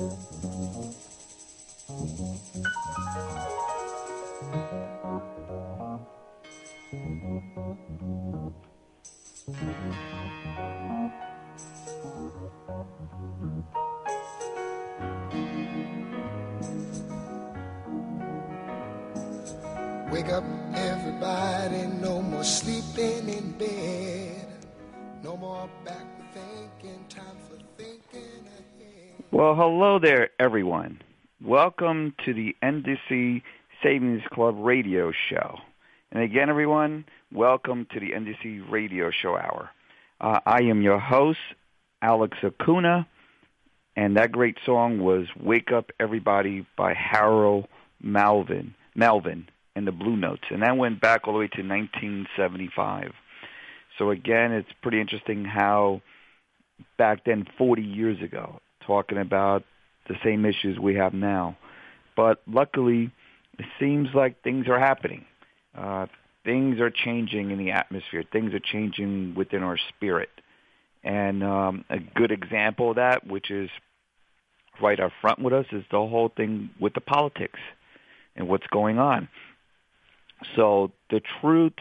Wake up, everybody, no more sleeping in bed. No more backward thinking. Well, hello there, everyone. Welcome to the NDC Savings Club radio show. And again, everyone, welcome to the NDC radio show hour. Uh, I am your host, Alex Acuna, and that great song was Wake Up Everybody by Harold Melvin. Melvin and the Blue Notes, and that went back all the way to 1975. So again, it's pretty interesting how back then, 40 years ago, talking about the same issues we have now. But luckily, it seems like things are happening. Uh, things are changing in the atmosphere. Things are changing within our spirit. And um, a good example of that, which is right up front with us, is the whole thing with the politics and what's going on. So the truth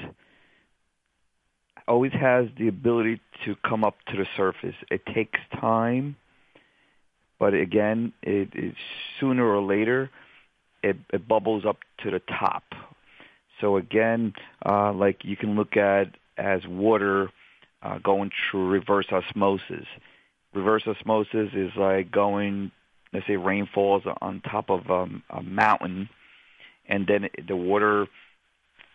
always has the ability to come up to the surface. It takes time, but again, it, it sooner or later it, it bubbles up to the top. So again, uh, like you can look at as water uh, going through reverse osmosis. Reverse osmosis is like going, let's say, rain falls on top of um, a mountain, and then the water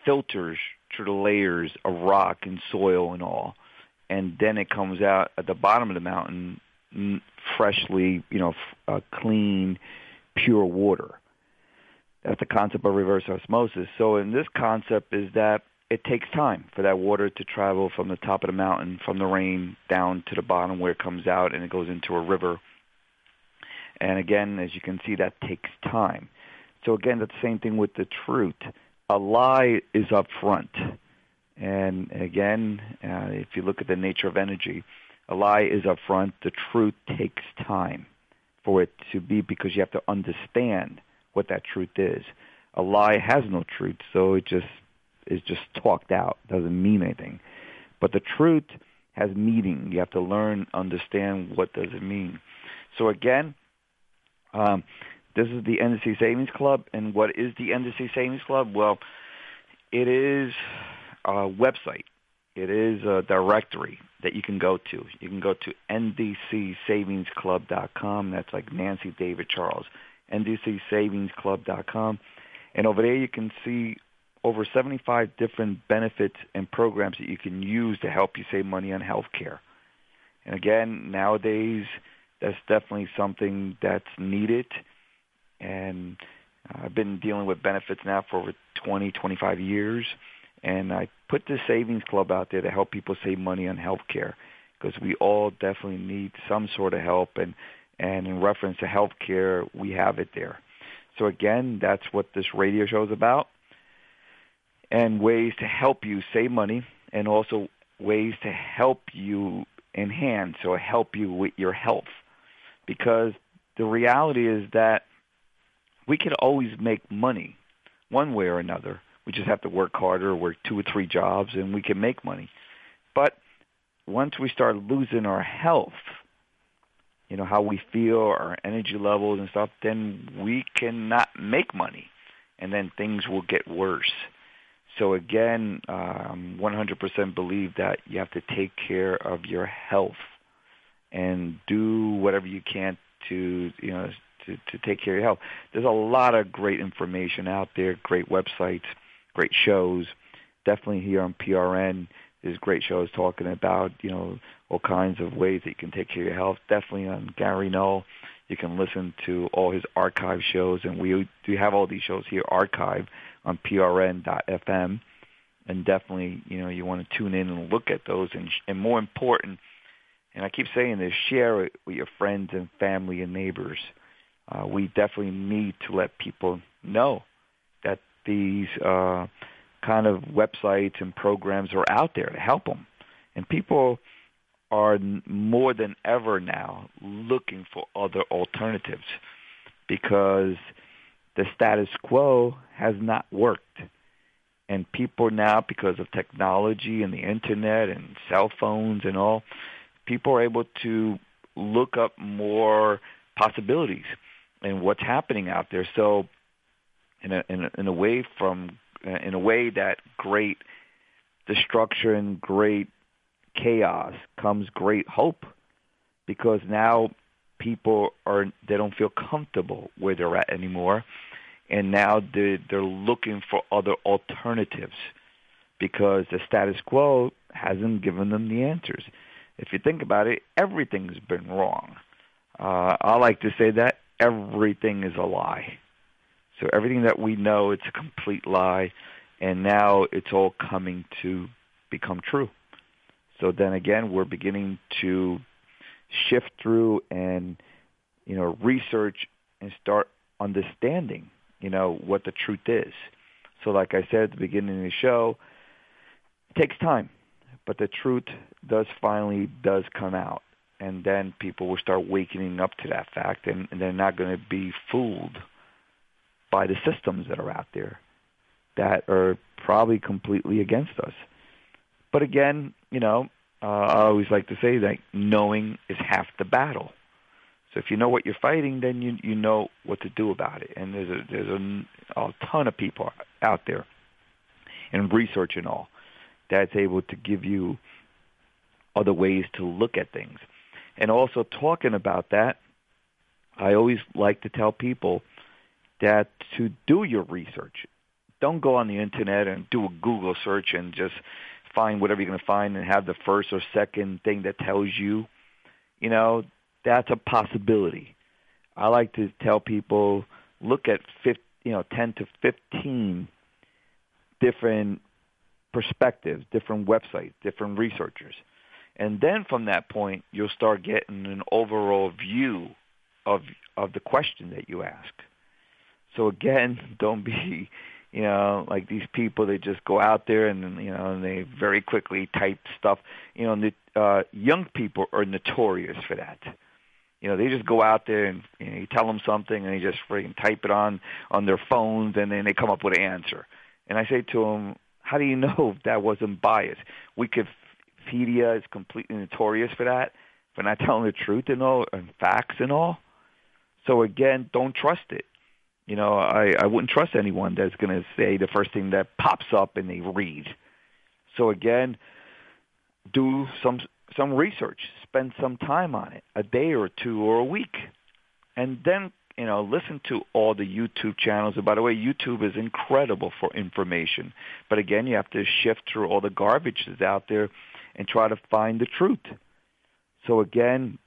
filters through the layers of rock and soil and all, and then it comes out at the bottom of the mountain freshly, you know, uh, clean, pure water. That's the concept of reverse osmosis. So in this concept is that it takes time for that water to travel from the top of the mountain, from the rain down to the bottom where it comes out and it goes into a river. And again, as you can see, that takes time. So again, that's the same thing with the truth a lie is up front. And again, uh, if you look at the nature of energy, a lie is upfront. The truth takes time for it to be because you have to understand what that truth is. A lie has no truth, so it just is just talked out, doesn't mean anything. But the truth has meaning. You have to learn, understand what does it mean. So again, um, this is the NDC Savings Club, and what is the NDC Savings Club? Well, it is a website. It is a directory that you can go to. You can go to ndcsavingsclub.com. That's like Nancy David Charles. ndcsavingsclub.com. And over there you can see over 75 different benefits and programs that you can use to help you save money on health care. And again, nowadays, that's definitely something that's needed and I've been dealing with benefits now for over 20, 25 years, and I put the savings club out there to help people save money on health care because we all definitely need some sort of help, and and in reference to health care, we have it there. So again, that's what this radio show is about, and ways to help you save money, and also ways to help you enhance or help you with your health, because the reality is that we can always make money one way or another. We just have to work harder, work two or three jobs, and we can make money. But once we start losing our health, you know, how we feel, our energy levels and stuff, then we cannot make money. And then things will get worse. So again, um, 100% believe that you have to take care of your health and do whatever you can to, you know, to, to take care of your health. There's a lot of great information out there, great websites, great shows. Definitely here on PRN, there's great shows talking about, you know, all kinds of ways that you can take care of your health. Definitely on Gary Null, you can listen to all his archive shows, and we do have all these shows here archived on prn.fm. And definitely, you know, you want to tune in and look at those, and, and more important, and I keep saying this, share it with your friends and family and neighbors uh, we definitely need to let people know these uh, kind of websites and programs are out there to help them. And people are more than ever now looking for other alternatives because the status quo has not worked. And people now, because of technology and the internet and cell phones and all, people are able to look up more possibilities and what's happening out there. So, in a in a, in a way from in a way that great destruction, great chaos comes great hope, because now people are they don't feel comfortable where they're at anymore, and now they they're looking for other alternatives because the status quo hasn't given them the answers. If you think about it, everything's been wrong. Uh, I like to say that everything is a lie. So everything that we know, it's a complete lie, and now it's all coming to become true. So then again, we're beginning to shift through and you know research and start understanding you know what the truth is. So like I said at the beginning of the show, it takes time, but the truth does finally does come out, and then people will start waking up to that fact, and, and they're not going to be fooled by the systems that are out there that are probably completely against us. But again, you know, uh, I always like to say that knowing is half the battle. So if you know what you're fighting, then you you know what to do about it. And there's a there's a, a ton of people out there, and research and all, that's able to give you other ways to look at things. And also talking about that, I always like to tell people that to do your research. Don't go on the internet and do a Google search and just find whatever you're going to find and have the first or second thing that tells you. You know, that's a possibility. I like to tell people look at 50, you know 10 to 15 different perspectives, different websites, different researchers. And then from that point, you'll start getting an overall view of of the question that you ask. So again, don't be, you know, like these people. They just go out there and you know, and they very quickly type stuff. You know, the uh, young people are notorious for that. You know, they just go out there and you, know, you tell them something, and they just freaking type it on on their phones, and then they come up with an answer. And I say to them, "How do you know that wasn't biased? Wikipedia is completely notorious for that, for not telling the truth and all, and facts and all. So again, don't trust it. You know, I, I wouldn't trust anyone that's going to say the first thing that pops up and they read. So again, do some some research, spend some time on it, a day or two or a week, and then you know listen to all the YouTube channels. And by the way, YouTube is incredible for information, but again, you have to shift through all the garbage that's out there and try to find the truth. So again,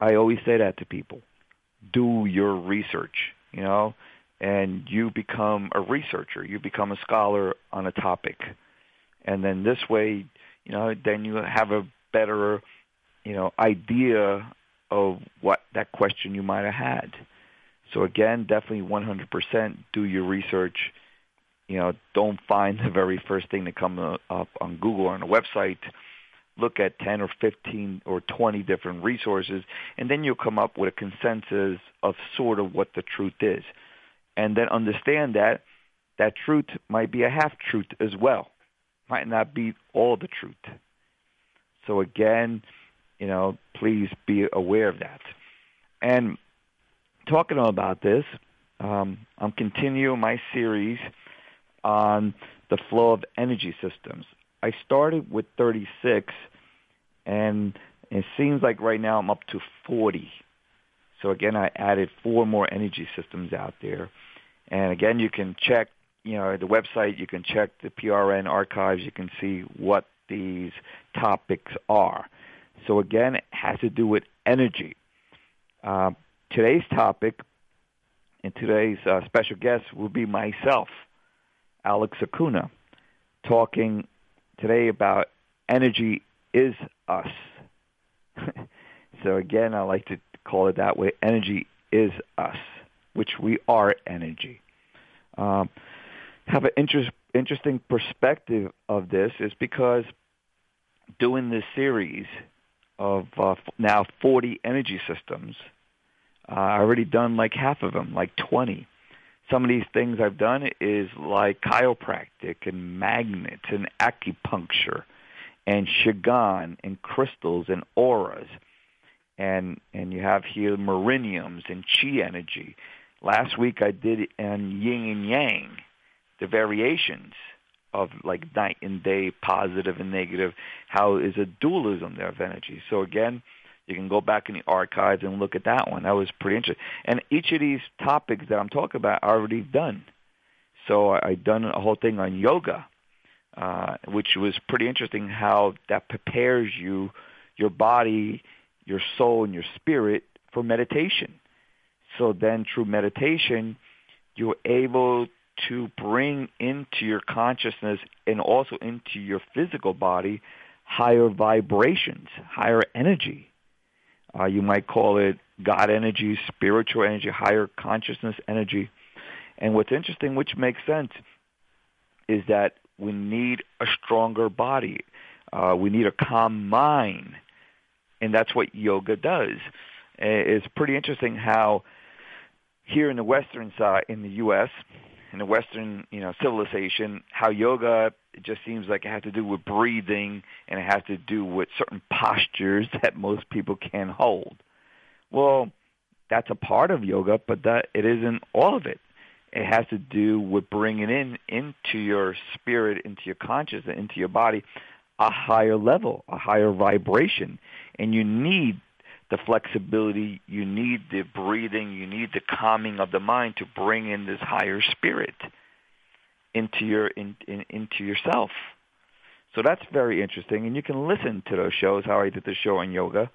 I always say that to people: do your research you know, and you become a researcher, you become a scholar on a topic. And then this way, you know, then you have a better, you know, idea of what that question you might have had. So again, definitely 100% do your research. You know, don't find the very first thing that comes up on Google or on a website. Look at 10 or 15 or 20 different resources, and then you'll come up with a consensus of sort of what the truth is. And then understand that that truth might be a half truth as well, might not be all the truth. So again, you know, please be aware of that. And talking about this, um, I'm continuing my series on the flow of energy systems. I started with 36, and it seems like right now I'm up to 40. So again, I added four more energy systems out there. And again, you can check, you know, the website, you can check the PRN archives, you can see what these topics are. So again, it has to do with energy. Uh, today's topic and today's uh, special guest will be myself, Alex Acuna, talking today about energy is us. so again, I like to call it that way. Energy is us, which we are energy. Um, have an interest, interesting perspective of this is because doing this series, of uh, now 40 energy systems. Uh, I already done like half of them, like 20. Some of these things I've done is like chiropractic and magnets and acupuncture and Qigong and crystals and auras. And, and you have here meridians and chi energy. Last week I did on yin and yang, the variations of like night and day, positive and negative. How is a dualism there of energy? So again, you can go back in the archives and look at that one. That was pretty interesting. And each of these topics that I'm talking about I already done. So I, I done a whole thing on yoga, uh, which was pretty interesting. How that prepares you, your body, your soul, and your spirit for meditation. So then, through meditation, you're able to bring into your consciousness and also into your physical body higher vibrations, higher energy. Uh, you might call it God energy, spiritual energy, higher consciousness energy. And what's interesting, which makes sense, is that we need a stronger body. Uh, we need a calm mind. And that's what yoga does. It's pretty interesting how here in the western side, in the U.S., in the Western, you know, civilization, how yoga it just seems like it has to do with breathing and it has to do with certain postures that most people can't hold. Well, that's a part of yoga, but that it isn't all of it. It has to do with bringing in into your spirit, into your consciousness, into your body, a higher level, a higher vibration, and you need the flexibility, you need the breathing, you need the calming of the mind to bring in this higher spirit into your in, in, into yourself. So that's very interesting, and you can listen to those shows. How I did the show on yoga,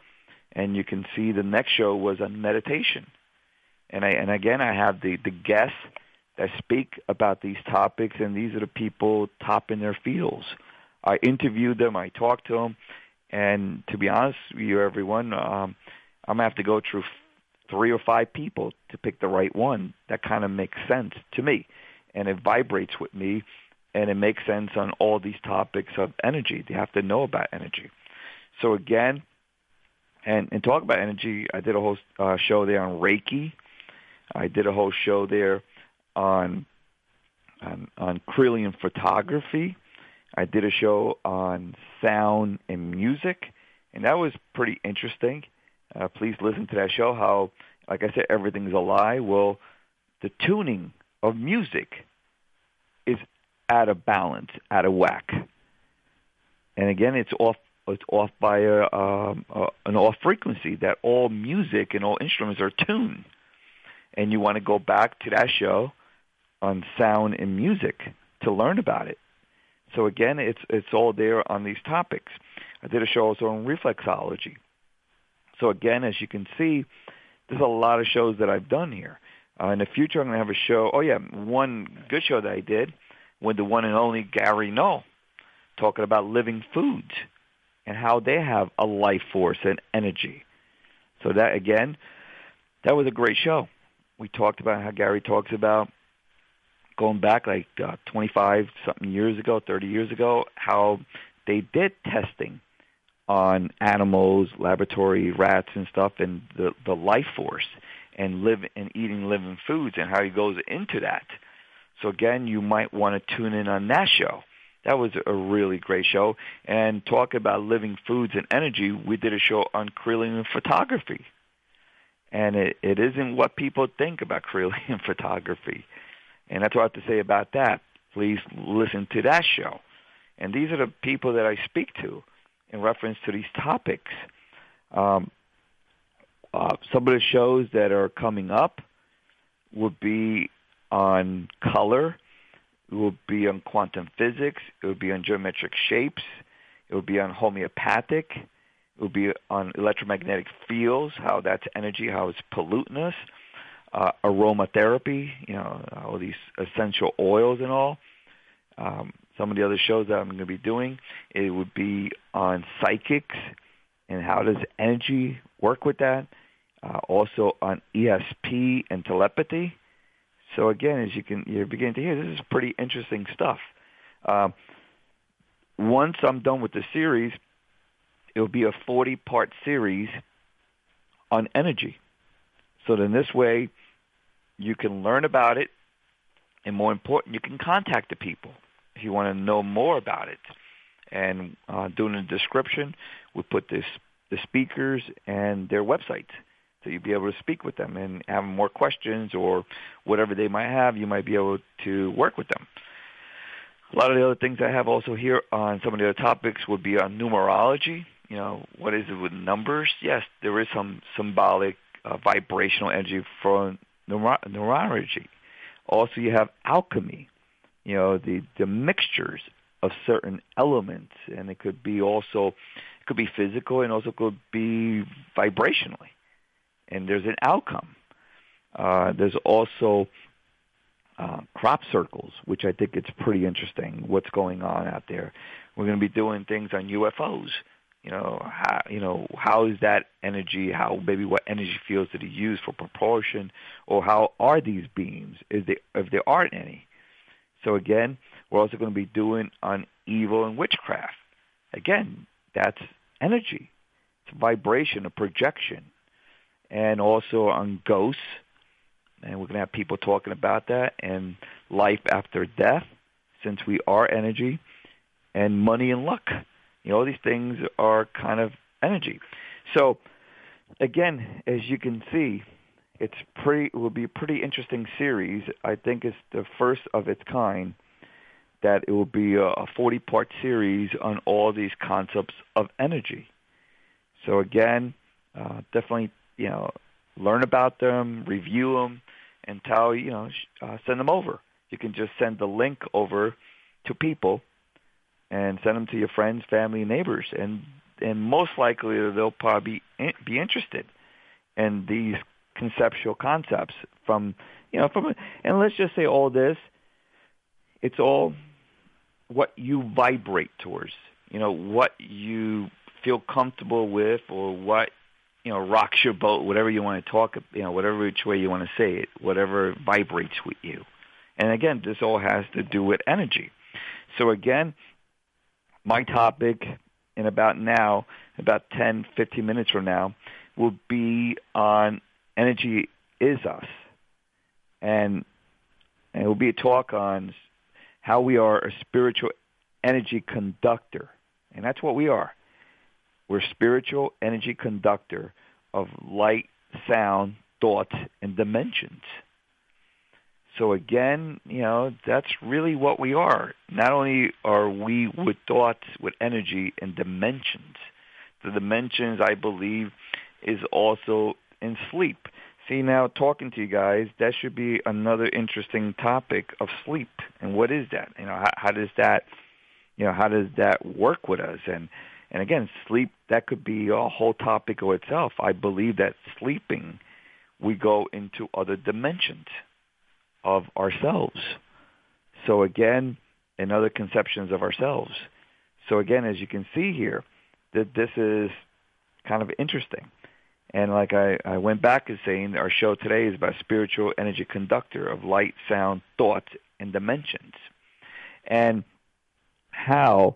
and you can see the next show was on meditation. And I and again, I have the the guests that speak about these topics, and these are the people top in their fields. I interviewed them, I talked to them, and to be honest with you, everyone, um, I'm gonna have to go through three or five people to pick the right one. That kind of makes sense to me, and it vibrates with me, and it makes sense on all these topics of energy. They have to know about energy. So again, and and talk about energy. I did a whole uh, show there on Reiki. I did a whole show there on on, on Kirlian photography. I did a show on sound and music, and that was pretty interesting. Uh, please listen to that show. How, like I said, everything's a lie. Well, the tuning of music is out of balance, out of whack, and again, it's off. It's off by a, um, a, an off frequency that all music and all instruments are tuned. And you want to go back to that show on sound and music to learn about it. So again, it's it's all there on these topics. I did a show also on reflexology. So again, as you can see, there's a lot of shows that I've done here. Uh, in the future, I'm going to have a show. Oh yeah, one good show that I did with the one and only Gary Null, talking about living foods and how they have a life force and energy. So that again, that was a great show. We talked about how Gary talks about going back like uh, 25 something years ago, 30 years ago, how they did testing on animals, laboratory rats and stuff, and the the life force and live and eating living foods and how he goes into that. So again, you might want to tune in on that show. That was a really great show. And talk about living foods and energy. We did a show on Kirlian photography. And it, it isn't what people think about Kirlian photography. And that's what I have to say about that. Please listen to that show. And these are the people that I speak to in reference to these topics. Um, uh, some of the shows that are coming up would be on color, it would be on quantum physics, it would be on geometric shapes, it would be on homeopathic, it would be on electromagnetic fields, how that's energy, how it's polluting uh, aromatherapy, you know, all these essential oils and all. Um, some of the other shows that I'm going to be doing, it would be on psychics and how does energy work with that. Uh, also on ESP and telepathy. So again, as you can you're beginning to hear, this is pretty interesting stuff. Um, once I'm done with the series, it'll be a 40-part series on energy. So then this way, you can learn about it, and more important, you can contact the people if you want to know more about it. And uh, doing a description, we put this the speakers and their websites. So you'll be able to speak with them and have more questions or whatever they might have, you might be able to work with them. A lot of the other things I have also here on some of the other topics would be on numerology. You know, what is it with numbers? Yes, there is some symbolic uh, vibrational energy for neuro- neurology. Also, you have alchemy. You know, the the mixtures of certain elements, and it could be also it could be physical and also could be vibrationally. And there's an outcome. Uh, there's also uh, crop circles, which I think it's pretty interesting. What's going on out there? We're going to be doing things on UFOs. You know, how, you know, how is that energy? How maybe what energy fields did he use for propulsion, or how are these beams? Is they if there aren't any? So again, we're also going to be doing on evil and witchcraft. Again, that's energy. It's vibration, a projection. And also on ghosts. And we're going to have people talking about that and life after death, since we are energy, and money and luck. You know, all these things are kind of energy. So, again, as you can see, it's pretty. It will be a pretty interesting series. I think it's the first of its kind that it will be a 40-part series on all these concepts of energy. So again, uh, definitely, you know, learn about them, review them, and tell you know, uh, send them over. You can just send the link over to people and send them to your friends, family, neighbors, and and most likely they'll probably be, interested in these conceptual concepts from you know from and let's just say all this it's all what you vibrate towards you know what you feel comfortable with or what you know rocks your boat whatever you want to talk you know whatever which way you want to say it whatever vibrates with you. And again this all has to do with energy. So again my topic in about now about 10 15 minutes from now will be on energy is us. And, and it will be a talk on how we are a spiritual energy conductor. And that's what we are. We're spiritual energy conductor of light, sound, thoughts, and dimensions. So again, you know, that's really what we are. Not only are we with thoughts, with energy and dimensions. The dimensions, I believe, is also in sleep. See, now talking to you guys, that should be another interesting topic of sleep. And what is that? You know, how, how does that, you know, how does that work with us? And and again, sleep that could be a whole topic of itself. I believe that sleeping, we go into other dimensions of ourselves. So again, in other conceptions of ourselves. So again, as you can see here, that this is kind of interesting. And like I, I went back and saying, our show today is about spiritual energy conductor of light, sound, thought, and dimensions. And how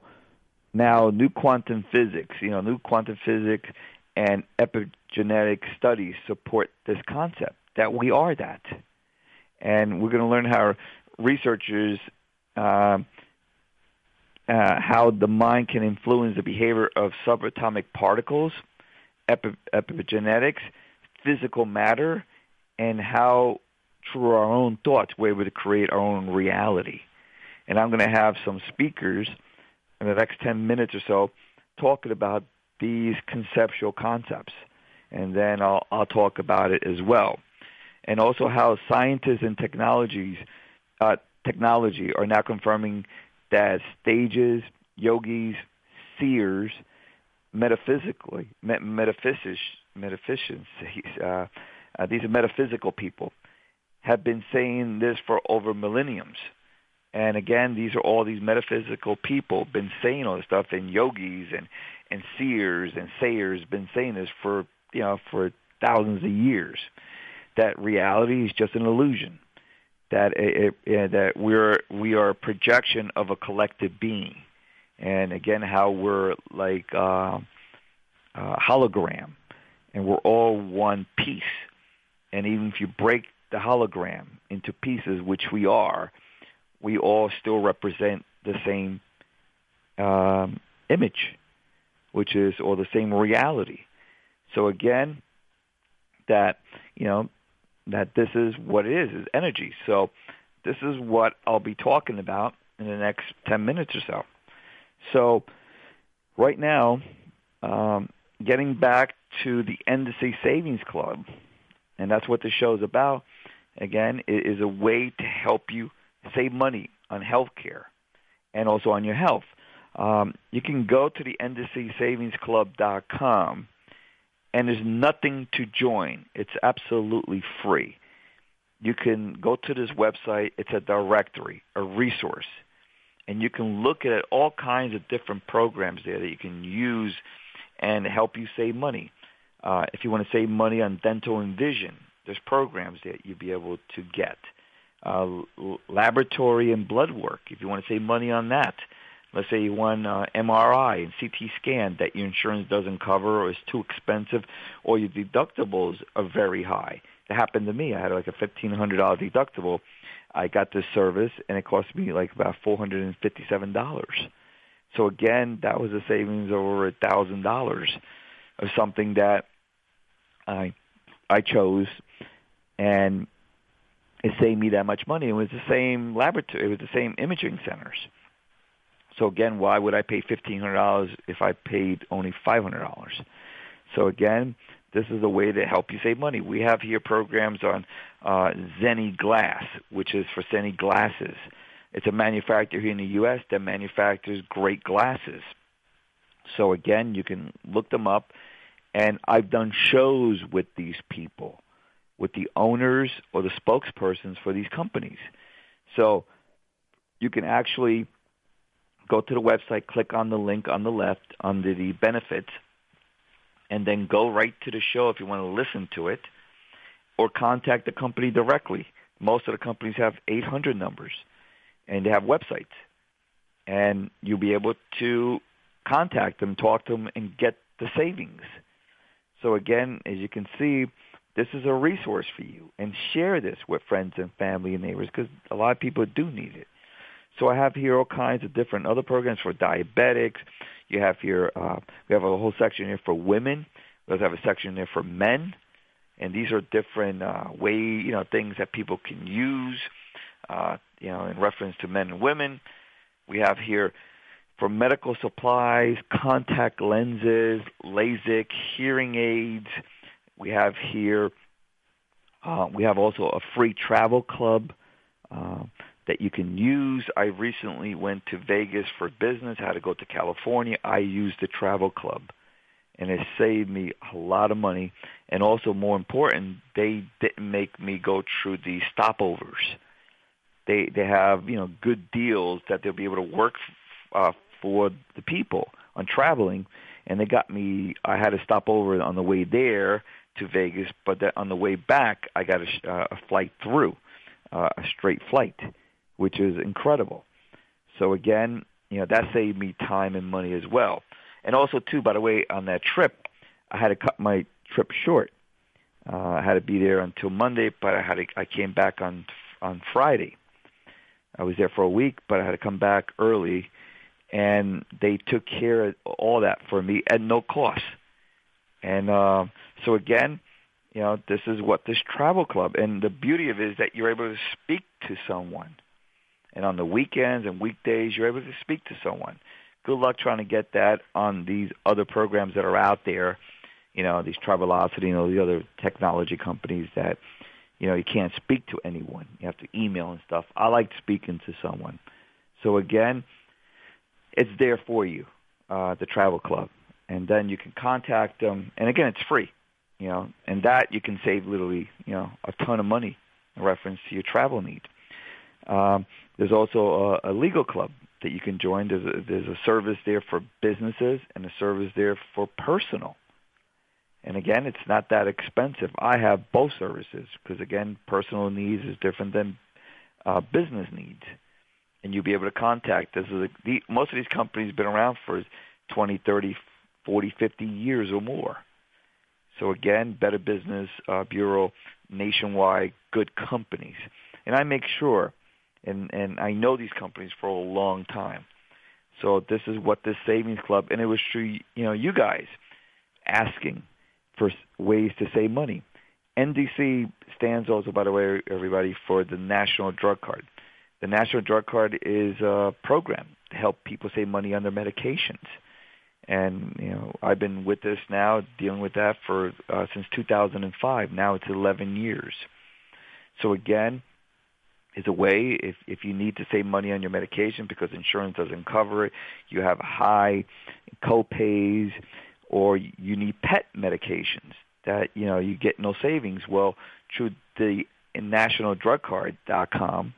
now new quantum physics, you know, new quantum physics and epigenetic studies support this concept that we are that. And we're going to learn how researchers, uh, uh, how the mind can influence the behavior of subatomic particles – epi- epigenetics, physical matter, and how through our own thoughts we're able to create our own reality. And I'm going to have some speakers in the next 10 minutes or so talking about these conceptual concepts. And then I'll, I'll talk about it as well. And also how scientists and technologies, uh, technology are now confirming that stages, yogis, seers, metaphysically, metaphysics, metaphysicians, uh, uh, these are metaphysical people, have been saying this for over millenniums. And again, these are all these metaphysical people been saying all this stuff, and yogis and and seers and sayers been saying this for you know for thousands of years. That reality is just an illusion. That it, it, that we're we are a projection of a collective being and again how we're like uh, uh, hologram, and we're all one piece. And even if you break the hologram into pieces, which we are, we all still represent the same um, image, which is or the same reality. So again, that you know that this is what it is is energy. So this is what I'll be talking about in the next ten minutes or so. So right now, um, getting back to the NDC Savings Club, and that's what the show is about. Again, it is a way to help you save money on health care and also on your health. Um, you can go to the NDCSavingsClub.com, and there's nothing to join. It's absolutely free. You can go to this website. It's a directory, a resource, and you can look at all kinds of different programs there that you can use and help you save money. Uh, if you want to save money on dental and vision, there's programs that you'll be able to get. Uh, laboratory and blood work, if you want to save money on that. Let's say you want uh, MRI and CT scan that your insurance doesn't cover or is too expensive or your deductibles are very high. It happened to me. I had like a $1,500 deductible. I got this service and it cost me like about $457. So again, that was a savings over a thousand dollars of something that I I chose, and it saved me that much money. It was the same laboratory. It was the same imaging centers. So again, why would I pay fifteen hundred dollars if I paid only five hundred dollars? So again, this is a way to help you save money. We have here programs on uh, Zenni Glass, which is for Zenni glasses. It's a manufacturer here in the U.S. that manufactures great glasses. So again, you can look them up. And I've done shows with these people, with the owners or the spokespersons for these companies. So you can actually go to the website, click on the link on the left under the benefits, and then go right to the show if you want to listen to it, or contact the company directly. Most of the companies have 800 numbers and they have websites. And you'll be able to contact them, talk to them, and get the savings. So again, as you can see, this is a resource for you. And share this with friends and family and neighbors because a lot of people do need it. So I have here all kinds of different other programs for diabetics. You have here, uh, we have a whole section here for women. We also have a section there for men. And these are different uh, way, you know, things that people can use uh, you know, in reference to men and women. We have here for medical supplies, contact lenses, LASIK, hearing aids. We have here, uh, we have also a free travel club uh, that you can use. I recently went to Vegas for business, had to go to California. I used the travel club, and it saved me a lot of money. And also, more important, they didn't make me go through the stopovers they they have you know good deals that they'll be able to work uh, for the people on traveling, and they got me. I had to stop over on the way there to Vegas, but that on the way back, I got a, uh, a flight through, uh, a straight flight, which is incredible. So again, you know that saved me time and money as well. And also too, by the way, on that trip, I had to cut my trip short. Uh, I had to be there until Monday, but I had to, I came back on on Friday. I was there for a week, but I had to come back early, and they took care of all that for me at no cost. And uh, so again, you know, this is what this travel club, and the beauty of it is that you're able to speak to someone. And on the weekends and weekdays, you're able to speak to someone. Good luck trying to get that on these other programs that are out there, you know, these Travelocity and all the other technology companies that you know, you can't speak to anyone. You have to email and stuff. I like speaking to someone. So again, it's there for you, uh, the travel club. And then you can contact them. And again, it's free, you know, and that you can save literally, you know, a ton of money in reference to your travel need. Um, there's also a, a legal club that you can join. There's a, there's a service there for businesses and a service there for personal. And again, it's not that expensive. I have both services because again, personal needs is different than uh, business needs. And you'll be able to contact. This is a, the, most of these companies have been around for 20, 30, 40, 50 years or more. So again, Better Business uh, Bureau, nationwide, good companies. And I make sure, and, and I know these companies for a long time. So this is what this savings club, and it was through, you know, you guys asking for ways to save money. NDC stands also, by the way, everybody, for the National Drug Card. The National Drug Card is a program to help people save money on their medications. And you know, I've been with this now, dealing with that for uh, since 2005. Now it's 11 years. So again, is a way if if you need to save money on your medication because insurance doesn't cover it, you have high co-pays, or you need pet medications that you know you get no savings. Well, through the nationaldrugcard.com,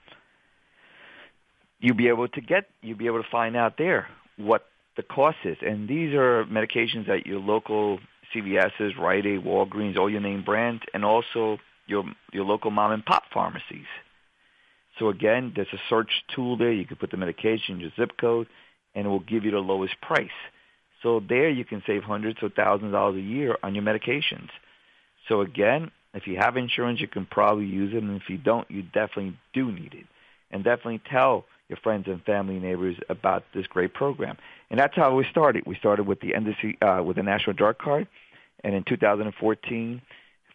you'll be able to get you'll be able to find out there what the cost is. And these are medications at your local CVS's, Rite Aid, Walgreens, all your name brands, and also your your local mom and pop pharmacies. So again, there's a search tool there. You can put the medication, your zip code, and it will give you the lowest price. So there you can save hundreds or thousands of dollars a year on your medications. So again, if you have insurance, you can probably use it, and if you don't, you definitely do need it. And definitely tell your friends and family and neighbors about this great program. And that's how we started. We started with the NDC, uh, with the National Drug Card, and in 2014,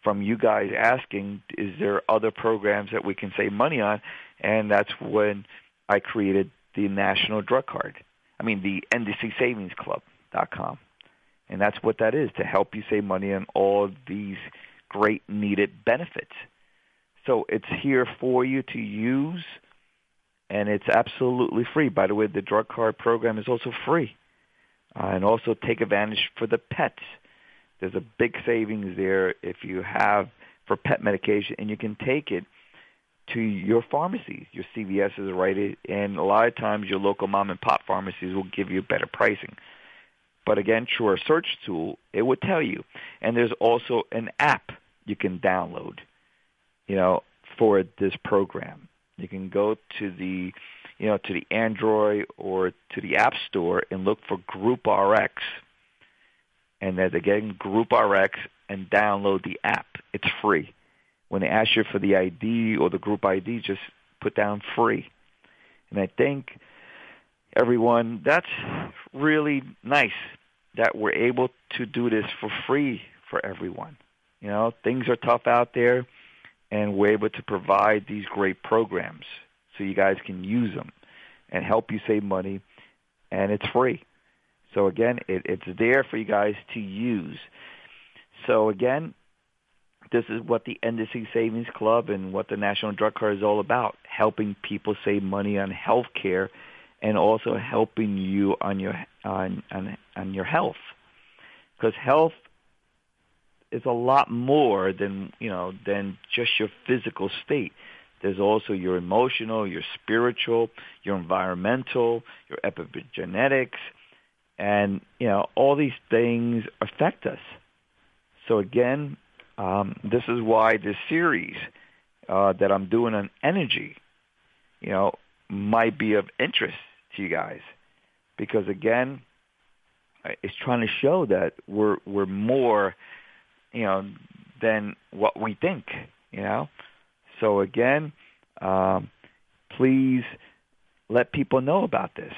from you guys asking, is there other programs that we can save money on? And that's when I created the National Drug Card. I mean, the NDC Savings Club.com. And that's what that is, to help you save money on all these great needed benefits. So it's here for you to use – and it's absolutely free. By the way, the drug card program is also free. Uh, and also take advantage for the pets. There's a big savings there if you have for pet medication, and you can take it to your pharmacies, your CVS's, right? And a lot of times your local mom and pop pharmacies will give you better pricing. But again, through our search tool, it would tell you. And there's also an app you can download, you know, for this program. You can go to the, you know, to the Android or to the App Store and look for Group RX, and then again Group RX and download the app. It's free. When they ask you for the ID or the group ID, just put down free. And I think everyone, that's really nice that we're able to do this for free for everyone. You know, things are tough out there and we're able to provide these great programs so you guys can use them and help you save money, and it's free. So again, it, it's there for you guys to use. So again, this is what the NDC Savings Club and what the National Drug Card is all about, helping people save money on health care and also helping you on your on on, on your health. Because health is a lot more than you know than just your physical state. There's also your emotional, your spiritual, your environmental, your epigenetics, and you know all these things affect us. So again, um, this is why this series uh, that I'm doing on energy, you know, might be of interest to you guys, because again, it's trying to show that we're we're more you know, than what we think, you know. So again, um, please let people know about this.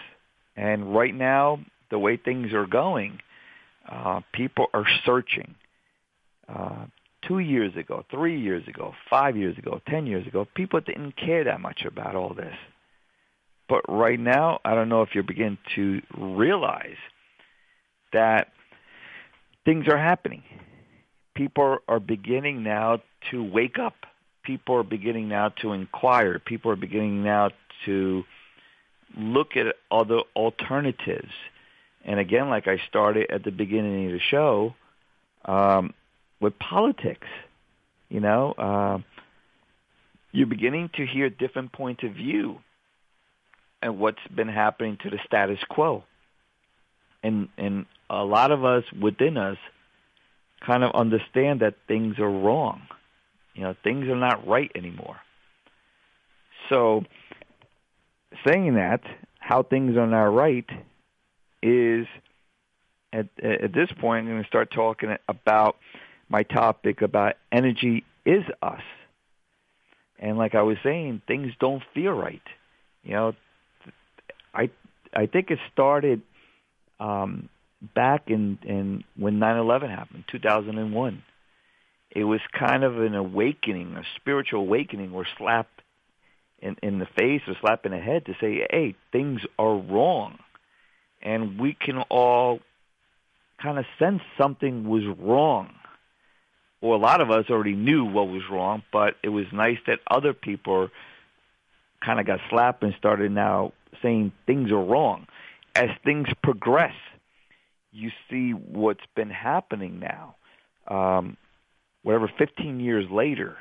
And right now, the way things are going, uh, people are searching. Uh, two years ago, three years ago, five years ago, ten years ago, people didn't care that much about all this. But right now, I don't know if you're beginning to realize that things are happening people are beginning now to wake up. People are beginning now to inquire. People are beginning now to look at other alternatives. And again, like I started at the beginning of the show, um, with politics, you know, uh, you're beginning to hear different points of view and what's been happening to the status quo. And and a lot of us within us kind of understand that things are wrong. You know, things are not right anymore. So, saying that, how things are not right is at, at this point, I'm going to start talking about my topic about energy is us. And like I was saying, things don't feel right. You know, I I think it started um, back in in when 9/11 happened, 2001. It was kind of an awakening, a spiritual awakening, or slap in in the face or slap in the head to say, "Hey, things are wrong," and we can all kind of sense something was wrong. Or a lot of us already knew what was wrong, but it was nice that other people kind of got slapped and started now saying things are wrong. As things progress, you see what's been happening now. Um, whatever, 15 years later,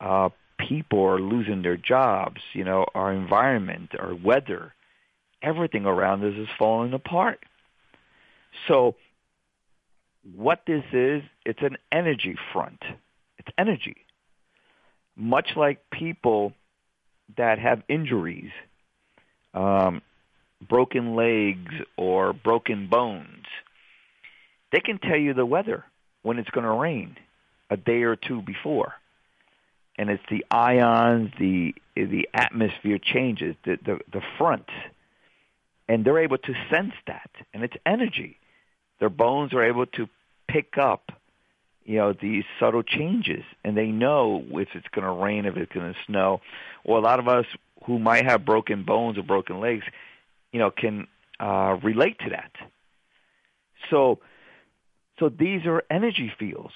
uh, people are losing their jobs. You know, our environment, our weather, everything around us is falling apart. So what this is, it's an energy front. It's energy. Much like people that have injuries, um, broken legs or broken bones, they can tell you the weather when it's going to rain a day or two before. And it's the ions, the the atmosphere changes, the, the the front, and they're able to sense that, and it's energy. Their bones are able to pick up, you know, these subtle changes, and they know if it's going to rain, if it's going to snow. Well, a lot of us who might have broken bones or broken legs, you know, can uh, relate to that. So, so these are energy fields.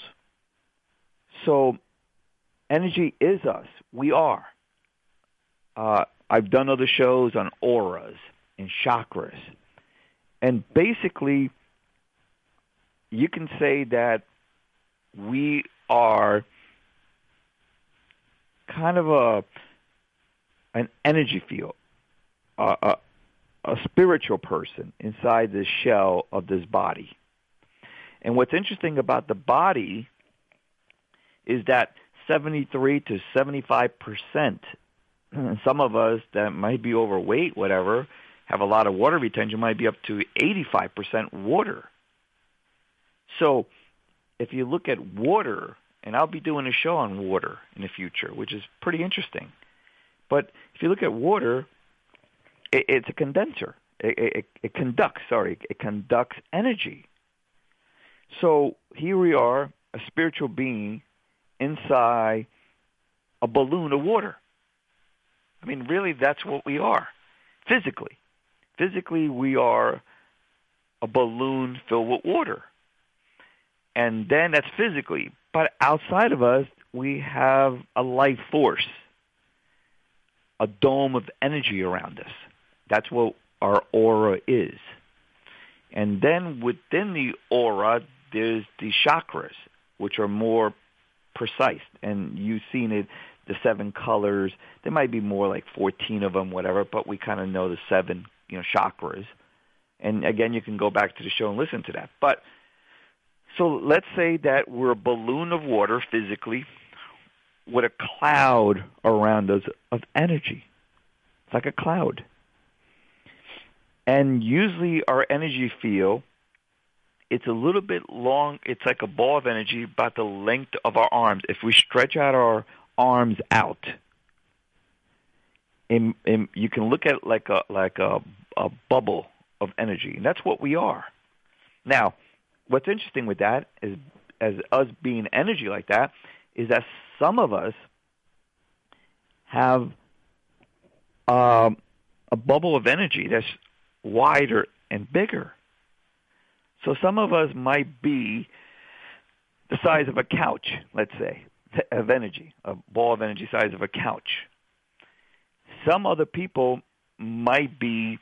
So, energy is us. We are. Uh, I've done other shows on auras and chakras, and basically you can say that we are kind of a an energy field, a, a, a spiritual person inside the shell of this body. And what's interesting about the body is that 73 to 75 percent, some of us that might be overweight, whatever, have a lot of water retention, might be up to 85 percent water. So if you look at water, and I'll be doing a show on water in the future, which is pretty interesting. But if you look at water, it, it's a condenser. It, it, it conducts, sorry, it conducts energy. So here we are, a spiritual being inside a balloon of water. I mean, really, that's what we are, physically. Physically, we are a balloon filled with water and then that's physically. But outside of us, we have a life force, a dome of energy around us. That's what our aura is. And then within the aura, there's the chakras, which are more precise. And you've seen it, the seven colors. There might be more like 14 of them, whatever, but we kind of know the seven, you know, chakras. And again, you can go back to the show and listen to that. But so let's say that we're a balloon of water physically with a cloud around us of energy. It's like a cloud. And usually our energy field, it's a little bit long. It's like a ball of energy about the length of our arms. If we stretch out our arms out, in, in, you can look at like a like a, a bubble of energy, and that's what we are. Now, what's interesting with that is, as us being energy like that, is that some of us have um, a bubble of energy that's wider and bigger. So some of us might be the size of a couch, let's say, of energy, a ball of energy size of a couch. Some other people might be,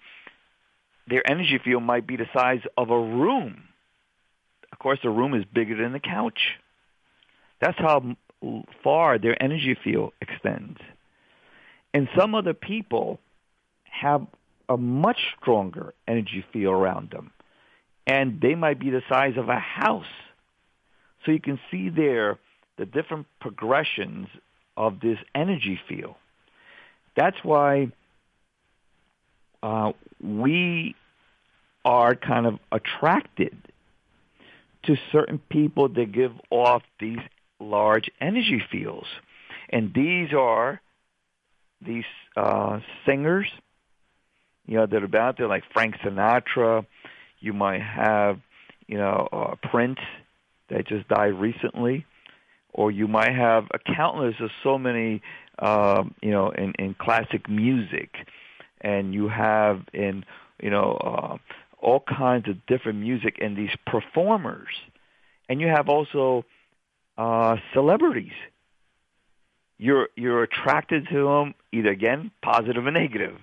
their energy field might be the size of a room Of course, the room is bigger than the couch. That's how far their energy field extends. And some other people have a much stronger energy field around them. And they might be the size of a house. So you can see there the different progressions of this energy field. That's why uh, we are kind of attracted to certain people that give off these large energy fields. And these are these uh, singers, you know, that are out there like Frank Sinatra. You might have, you know, uh, Prince that just died recently, or you might have a countless of so many, um, you know, in, in classic music, and you have in, you know, uh, all kinds of different music and these performers, and you have also uh, celebrities. You're you're attracted to them either again positive or negative.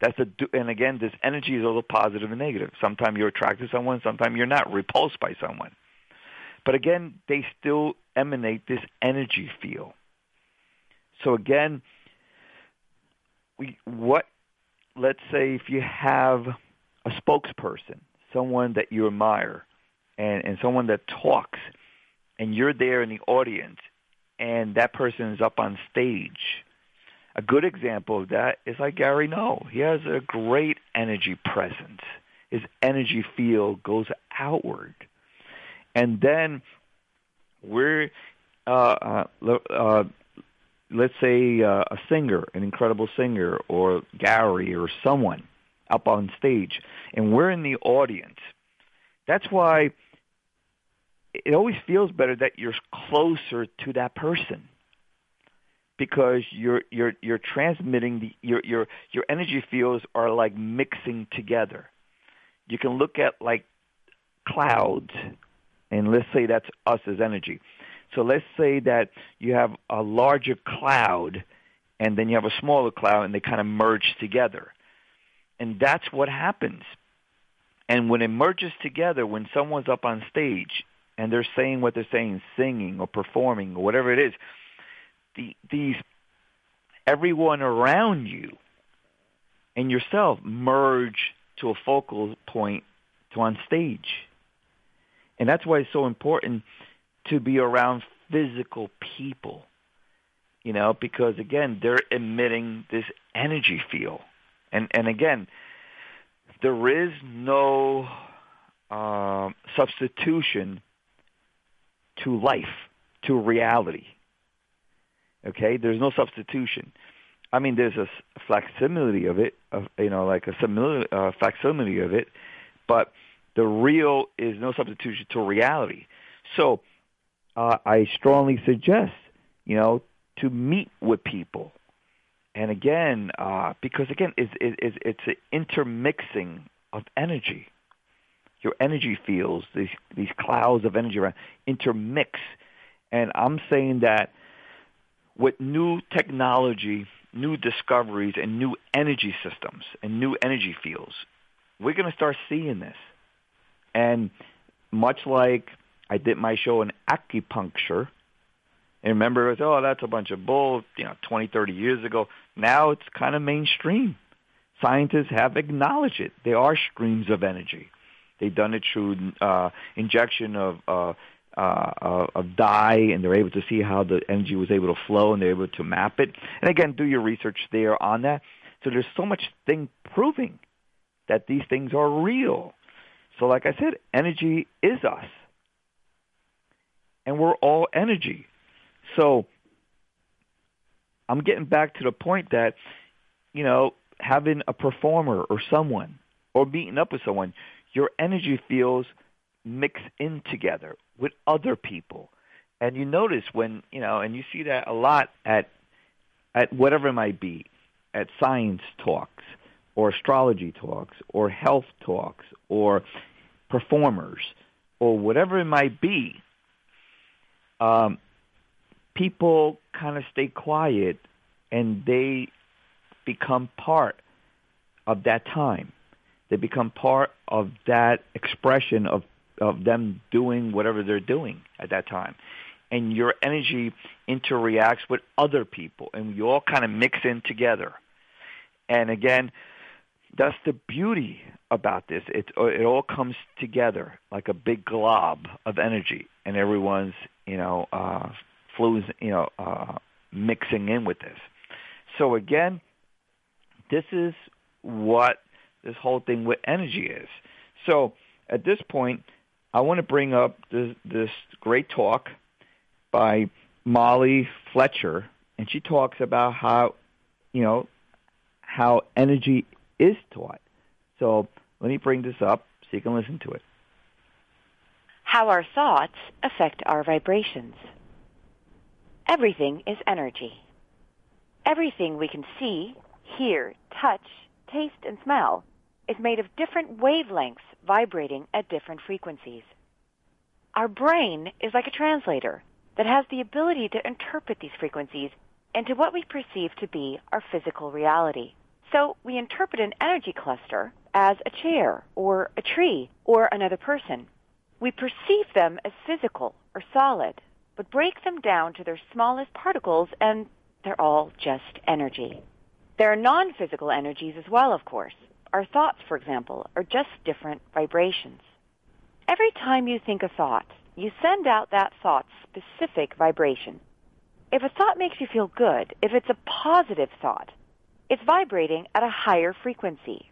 That's a and again this energy is also positive and negative. Sometimes you're attracted to someone, sometimes you're not repulsed by someone. But again, they still emanate this energy feel. So again, we what let's say if you have a spokesperson, someone that you admire, and, and someone that talks, and you're there in the audience, and that person is up on stage. A good example of that is like Gary Null. He has a great energy presence. His energy field goes outward. And then we're, uh, uh, uh, let's say uh, a singer, an incredible singer, or Gary or someone up on stage, and we're in the audience. That's why it always feels better that you're closer to that person because you're you're you're transmitting the your your your energy fields are like mixing together. You can look at like clouds and let's say that's us as energy. So let's say that you have a larger cloud and then you have a smaller cloud and they kind of merge together. And that's what happens. And when it merges together, when someone's up on stage and they're saying what they're saying, singing or performing or whatever it is, the, these everyone around you and yourself merge to a focal point to on stage. And that's why it's so important to be around physical people. You know, because again, they're emitting this energy field. And and again, there is no uh, substitution to life, to reality. Okay, there's no substitution. I mean, there's a facsimile of it, of, you know, like a similar uh, facsimile of it, but the real is no substitution to reality. So, uh, I strongly suggest, you know, to meet with people, and again, uh, because again, it's, it's, it's an intermixing of energy. Your energy fields, these, these clouds of energy around, intermix. And I'm saying that with new technology, new discoveries, and new energy systems and new energy fields, we're going to start seeing this. And much like I did my show in acupuncture, and remember, it was, oh, that's a bunch of bull, you know, 20, 30 years ago. Now it's kind of mainstream. Scientists have acknowledged it. There are streams of energy. They've done it through uh, injection of uh, uh, of dye, and they're able to see how the energy was able to flow, and they're able to map it. And again, do your research there on that. So there's so much thing proving that these things are real. So like I said, energy is us. And we're all energy. So I'm getting back to the point that, you know, having a performer or someone or meeting up with someone, your energy fields mix in together with other people. And you notice when, you know, and you see that a lot at at whatever it might be, at science talks or astrology talks or health talks or performers or whatever it might be. Um, people kind of stay quiet and they become part of that time. They become part of that expression of, of them doing whatever they're doing at that time. And your energy interreacts with other people, and you all kind of mix in together. And again, that's the beauty about this. It, it all comes together like a big glob of energy, and everyone's, you know, uh, flows, you know, uh, mixing in with this. So again, this is what this whole thing with energy is. So at this point, I want to bring up this, this great talk by Molly Fletcher, and she talks about how, you know, how energy is taught. So let me bring this up so you can listen to it. How our thoughts affect our vibrations. Everything is energy. Everything we can see, hear, touch, taste, and smell is made of different wavelengths vibrating at different frequencies. Our brain is like a translator that has the ability to interpret these frequencies into what we perceive to be our physical reality. So we interpret an energy cluster as a chair or a tree or another person. We perceive them as physical or solid, but break them down to their smallest particles and they're all just energy. There are non-physical energies as well, of course. Our thoughts, for example, are just different vibrations. Every time you think a thought, you send out that thought's specific vibration. If a thought makes you feel good, if it's a positive thought, it's vibrating at a higher frequency.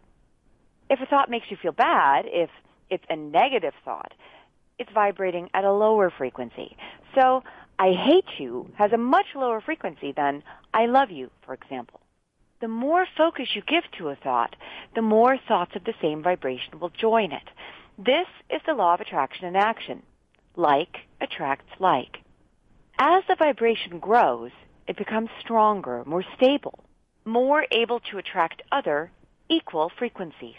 If a thought makes you feel bad, if it's a negative thought, it's vibrating at a lower frequency. So I hate you has a much lower frequency than I love you, for example. The more focus you give to a thought, the more thoughts of the same vibration will join it. This is the law of attraction in action. Like attracts like. As the vibration grows, it becomes stronger, more stable, more able to attract other equal frequencies.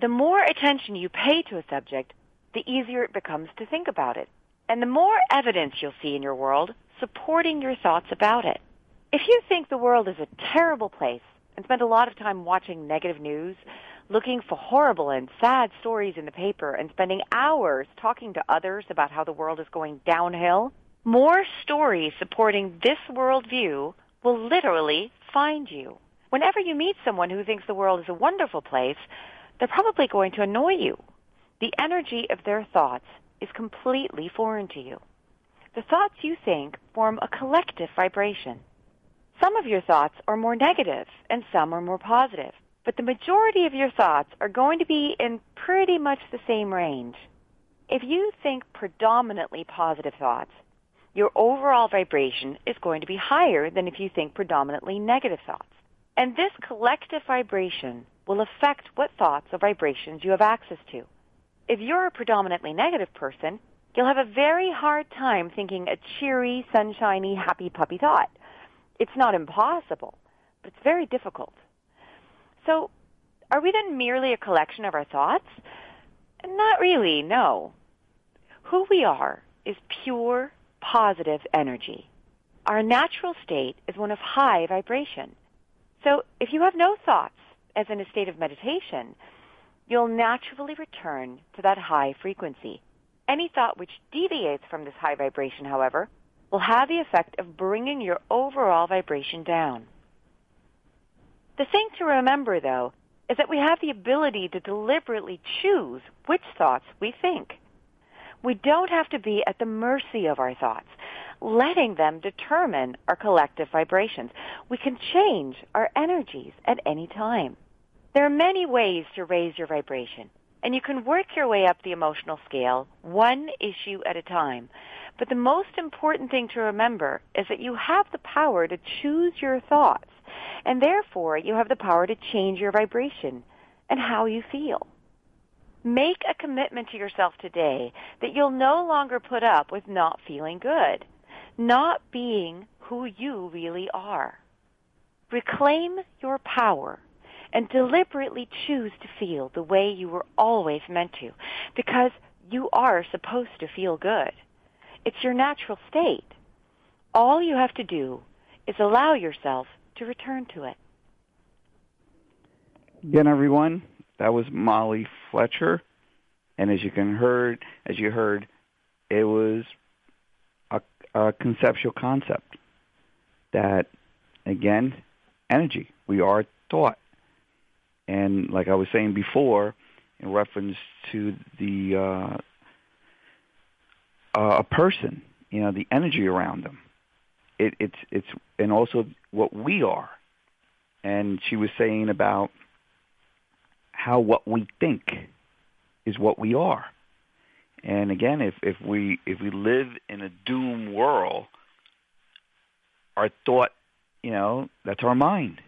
The more attention you pay to a subject, the easier it becomes to think about it and the more evidence you'll see in your world supporting your thoughts about it. If you think the world is a terrible place and spend a lot of time watching negative news, looking for horrible and sad stories in the paper, and spending hours talking to others about how the world is going downhill, more stories supporting this worldview will literally find you. Whenever you meet someone who thinks the world is a wonderful place, they're probably going to annoy you. The energy of their thoughts is completely foreign to you. The thoughts you think form a collective vibration. Some of your thoughts are more negative and some are more positive, but the majority of your thoughts are going to be in pretty much the same range. If you think predominantly positive thoughts, your overall vibration is going to be higher than if you think predominantly negative thoughts. And this collective vibration will affect what thoughts or vibrations you have access to if you're a predominantly negative person, you'll have a very hard time thinking a cheery, sunshiny, happy puppy thought. It's not impossible, but it's very difficult. So, are we then merely a collection of our thoughts? Not really, no. Who we are is pure, positive energy. Our natural state is one of high vibration. So if you have no thoughts, as in a state of meditation, you'll naturally return to that high frequency. Any thought which deviates from this high vibration, however, will have the effect of bringing your overall vibration down. The thing to remember, though, is that we have the ability to deliberately choose which thoughts we think. We don't have to be at the mercy of our thoughts, letting them determine our collective vibrations. We can change our energies at any time. There are many ways to raise your vibration, and you can work your way up the emotional scale one issue at a time. But the most important thing to remember is that you have the power to choose your thoughts, and therefore you have the power to change your vibration and how you feel. Make a commitment to yourself today that you'll no longer put up with not feeling good, not being who you really are. Reclaim your power and deliberately choose to feel the way you were always meant to because you are supposed to feel good. It's your natural state. All you have to do is allow yourself to return to it. Again, everyone, that was Molly Fletcher, and as you can heard, as you heard, it was a, a conceptual concept that, again, energy. We are thought. And like I was saying before, in reference to the uh, uh, a person, you know, the energy around them, it, it's it's and also what we are. And she was saying about how what we think is what we are. And again, if, if we if we live in a doom world, our thought, you know, that's our mind.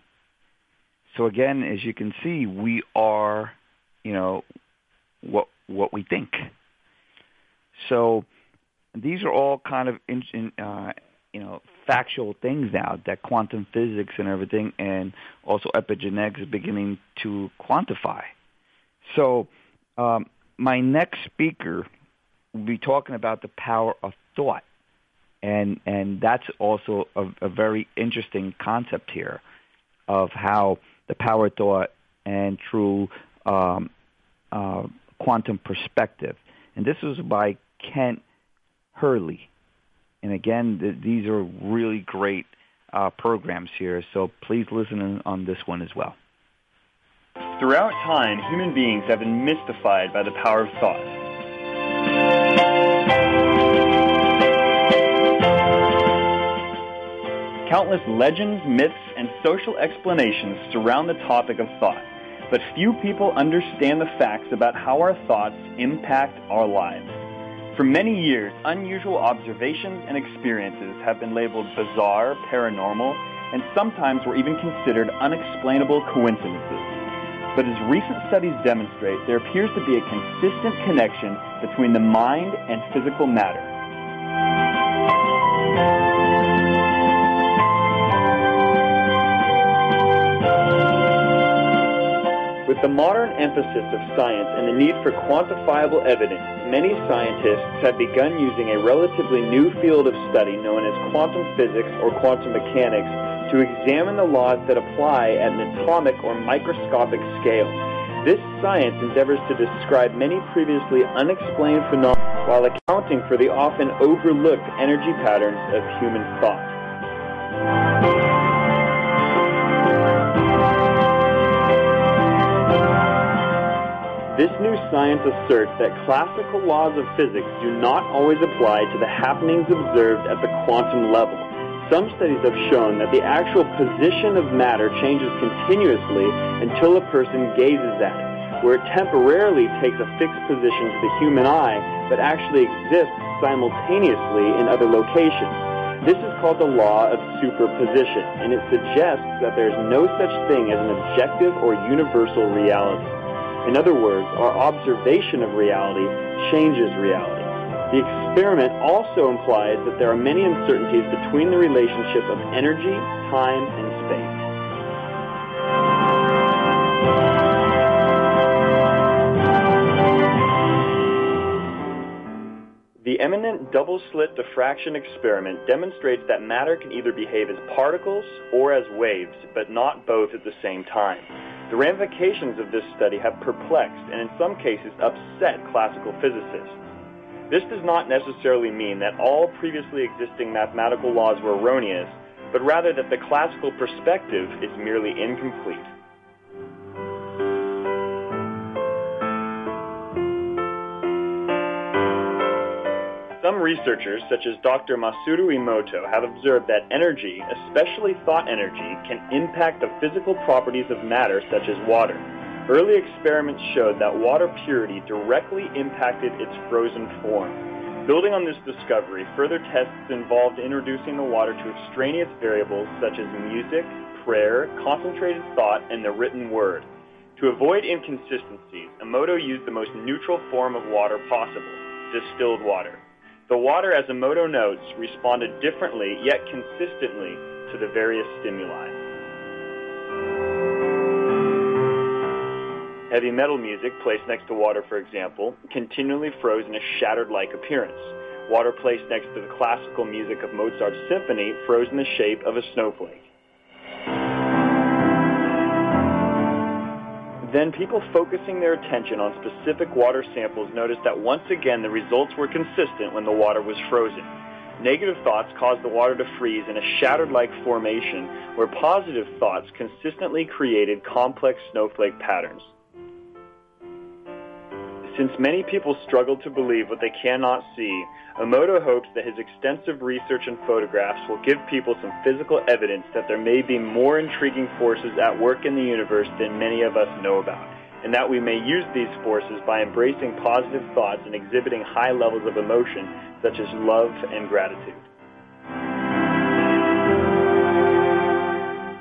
So again, as you can see, we are, you know, what what we think. So these are all kind of in, in, uh, you know factual things now that quantum physics and everything, and also epigenetics is beginning to quantify. So um, my next speaker will be talking about the power of thought, and and that's also a, a very interesting concept here of how the power of thought and true um, uh, quantum perspective. And this was by Kent Healy. And again, th- these are really great uh, programs here, so please listen on this one as well. Throughout time, human beings have been mystified by the power of thought. Countless legends, myths, and social explanations surround the topic of thought, but few people understand the facts about how our thoughts impact our lives. For many years, unusual observations and experiences have been labeled bizarre, paranormal, and sometimes were even considered unexplainable coincidences. But as recent studies demonstrate, there appears to be a consistent connection between the mind and physical matter. With the modern emphasis of science and the need for quantifiable evidence, many scientists have begun using a relatively new field of study known as quantum physics or quantum mechanics to examine the laws that apply at an atomic or microscopic scale. This science endeavors to describe many previously unexplained phenomena while accounting for the often overlooked energy patterns of human thought. This new science asserts that classical laws of physics do not always apply to the happenings observed at the quantum level. Some studies have shown that the actual position of matter changes continuously until a person gazes at it, where it temporarily takes a fixed position to the human eye, but actually exists simultaneously in other locations. This is called the law of superposition, and it suggests that there is no such thing as an objective or universal reality. In other words, our observation of reality changes reality. The experiment also implies that there are many uncertainties between the relationship of energy, time, and space. The eminent double-slit diffraction experiment demonstrates that matter can either behave as particles or as waves, but not both at the same time. The ramifications of this study have perplexed and in some cases upset classical physicists. This does not necessarily mean that all previously existing mathematical laws were erroneous, but rather that the classical perspective is merely incomplete. Some researchers, such as Dr. Masaru Emoto, have observed that energy, especially thought energy, can impact the physical properties of matter, such as water. Early experiments showed that water purity directly impacted its frozen form. Building on this discovery, further tests involved introducing the water to extraneous variables such as music, prayer, concentrated thought, and the written word. To avoid inconsistencies, Emoto used the most neutral form of water possible, distilled water. The water, as Emoto notes, responded differently yet consistently to the various stimuli. Heavy metal music placed next to water, for example, continually froze in a shattered-like appearance. Water placed next to the classical music of Mozart's symphony froze in the shape of a snowflake. Then people focusing their attention on specific water samples noticed that once again the results were consistent when the water was frozen. Negative thoughts caused the water to freeze in a shattered-like formation where positive thoughts consistently created complex snowflake patterns. Since many people struggle to believe what they cannot see, Emoto hopes that his extensive research and photographs will give people some physical evidence that there may be more intriguing forces at work in the universe than many of us know about. and that we may use these forces by embracing positive thoughts and exhibiting high levels of emotion such as love and gratitude.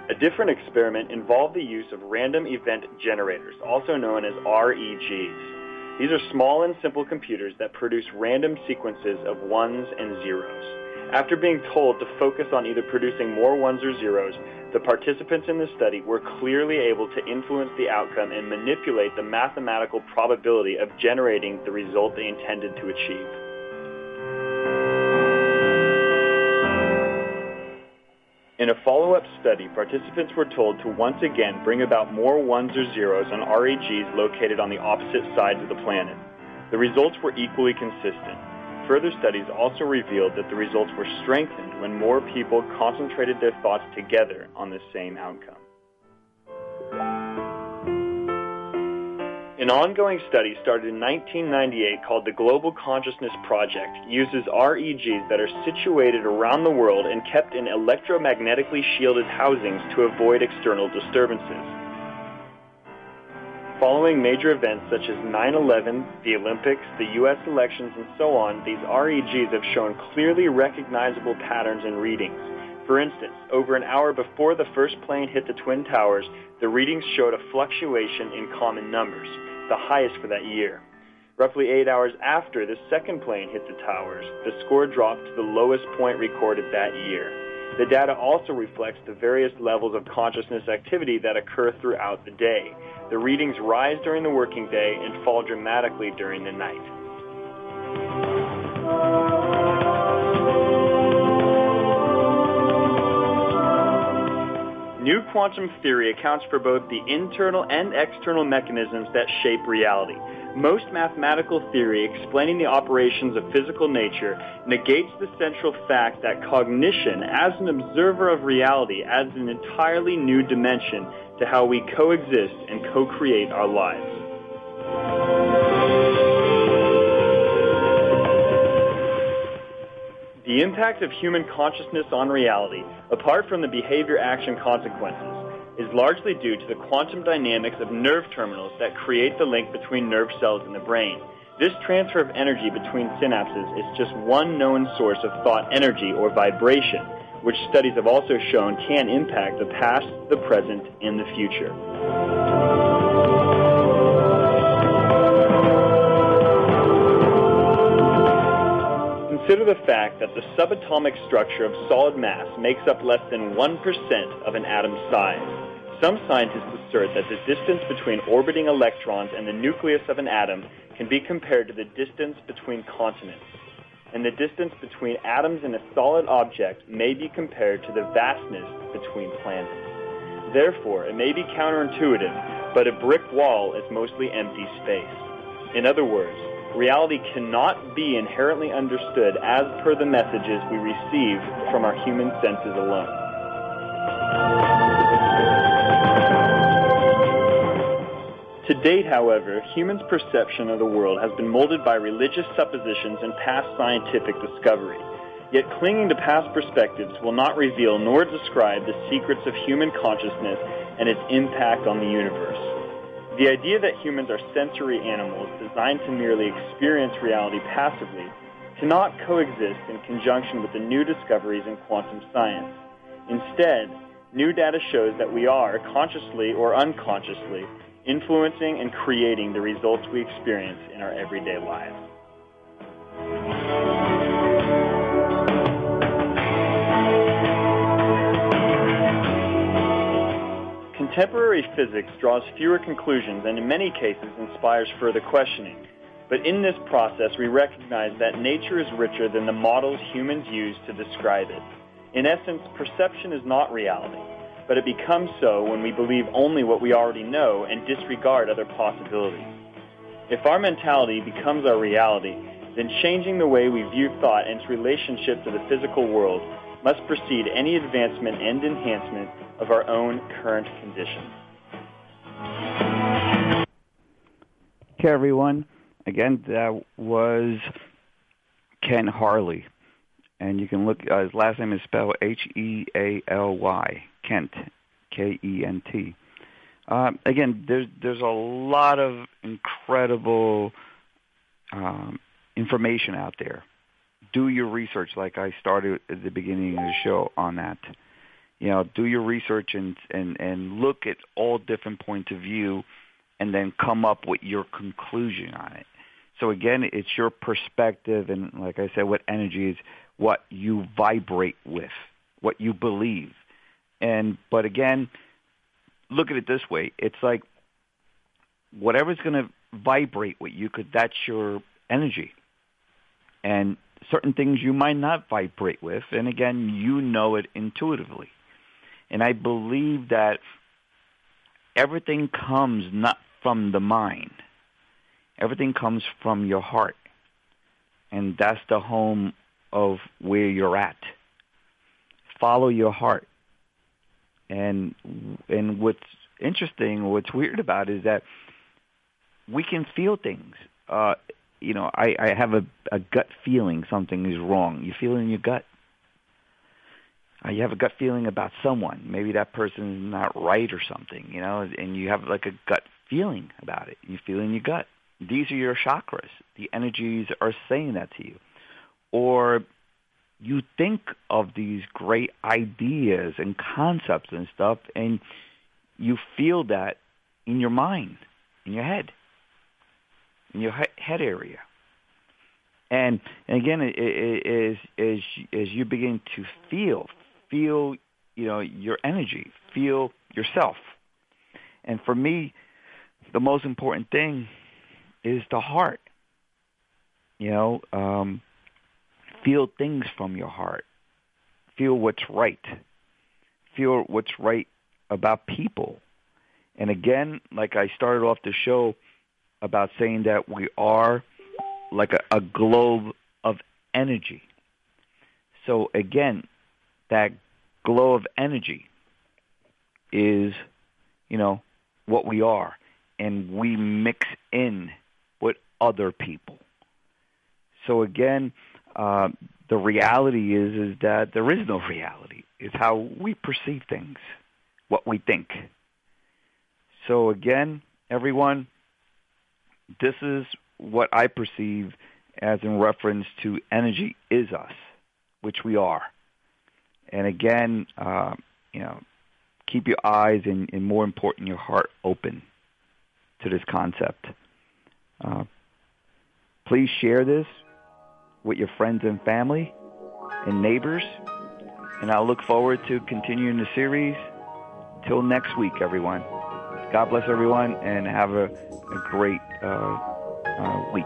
A different experiment involved the use of random event generators, also known as REGs. These are small and simple computers that produce random sequences of ones and zeros. After being told to focus on either producing more ones or zeros, the participants in the study were clearly able to influence the outcome and manipulate the mathematical probability of generating the result they intended to achieve. In a follow-up study, participants were told to once again bring about more ones or zeros on REGs located on the opposite sides of the planet. The results were equally consistent. Further studies also revealed that the results were strengthened when more people concentrated their thoughts together on the same outcome. An ongoing study started in 1998 called the Global Consciousness Project uses REGs that are situated around the world and kept in electromagnetically shielded housings to avoid external disturbances. Following major events such as 9-11, the Olympics, the U.S. elections, and so on, these REGs have shown clearly recognizable patterns in readings. For instance, over an hour before the first plane hit the Twin Towers, the readings showed a fluctuation in common numbers, the highest for that year. Roughly eight hours after the second plane hit the towers, the score dropped to the lowest point recorded that year. The data also reflects the various levels of consciousness activity that occur throughout the day. The readings rise during the working day and fall dramatically during the night. New quantum theory accounts for both the internal and external mechanisms that shape reality. Most mathematical theory explaining the operations of physical nature negates the central fact that cognition, as an observer of reality, adds an entirely new dimension to how we coexist and co-create our lives. The impact of human consciousness on reality, apart from the behavior-action consequences, is largely due to the quantum dynamics of nerve terminals that create the link between nerve cells in the brain. This transfer of energy between synapses is just one known source of thought energy or vibration, which studies have also shown can impact the past, the present, and the future. That the subatomic structure of solid mass makes up less than 1% of an atom's size. Some scientists assert that the distance between orbiting electrons and the nucleus of an atom can be compared to the distance between continents. And the distance between atoms in a solid object may be compared to the vastness between planets. Therefore, it may be counterintuitive, but a brick wall is mostly empty space. In other words, reality cannot be inherently understood as per the messages we receive from our human senses alone. To date, however, humans' perception of the world has been molded by religious suppositions and past scientific discovery. Yet clinging to past perspectives will not reveal nor describe the secrets of human consciousness and its impact on the universe. The idea that humans are sensory animals designed to merely experience reality passively cannot coexist in conjunction with the new discoveries in quantum science. Instead, new data shows that we are, consciously or unconsciously, influencing and creating the results we experience in our everyday lives. Contemporary physics draws fewer conclusions and in many cases inspires further questioning. But in this process, we recognize that nature is richer than the models humans use to describe it. In essence, perception is not reality, but it becomes so when we believe only what we already know and disregard other possibilities. If our mentality becomes our reality, then changing the way we view thought and its relationship to the physical world must precede any advancement and enhancement of our own current conditions. Okay, everyone. Again, that was Ken Healy. And you can look, uh, his last name is spelled H-E-A-L-Y, Kent, K-E-N-T. Um, again, there's there's a lot of incredible um, information out there. Do your research, like I started at the beginning of the show on that. You know, do your research and and and look at all different points of view, and then come up with your conclusion on it. So again, it's your perspective, and like I said, what energy is what you vibrate with, what you believe. And but again, look at it this way: it's like whatever's going to vibrate with you, because that's your energy. And certain things you might not vibrate with, and again, you know it intuitively. And I believe that everything comes not from the mind. Everything comes from your heart. And that's the home of where you're at. Follow your heart. And and what's interesting, what's weird about it is that we can feel things. Uh, you know, I, I have a, a gut feeling something is wrong. You feel it in your gut. Uh, you have a gut feeling about someone. Maybe that person is not right or something, you know, and you have like a gut feeling about it. You feel in your gut. These are your chakras. The energies are saying that to you. Or you think of these great ideas and concepts and stuff, and you feel that in your mind, in your head, in your head area. And, and again, as, as, as you begin to feel, feel, you know, your energy, feel yourself. And for me, the most important thing is the heart. You know, um, feel things from your heart. Feel what's right. Feel what's right about people. And again, like I started off the show about saying that we are like a, a globe of energy. So again, that glow of energy is, you know, what we are. And we mix in with other people. So again, uh, the reality is is that there is no reality. It's how we perceive things, what we think. So again, everyone, this is what I perceive as in reference to energy is us, which we are. And again, uh, you know, keep your eyes and, and, more important, your heart open to this concept. Uh, please share this with your friends and family and neighbors. And I look forward to continuing the series. Till next week, everyone. God bless everyone and have a, a great uh, uh, week.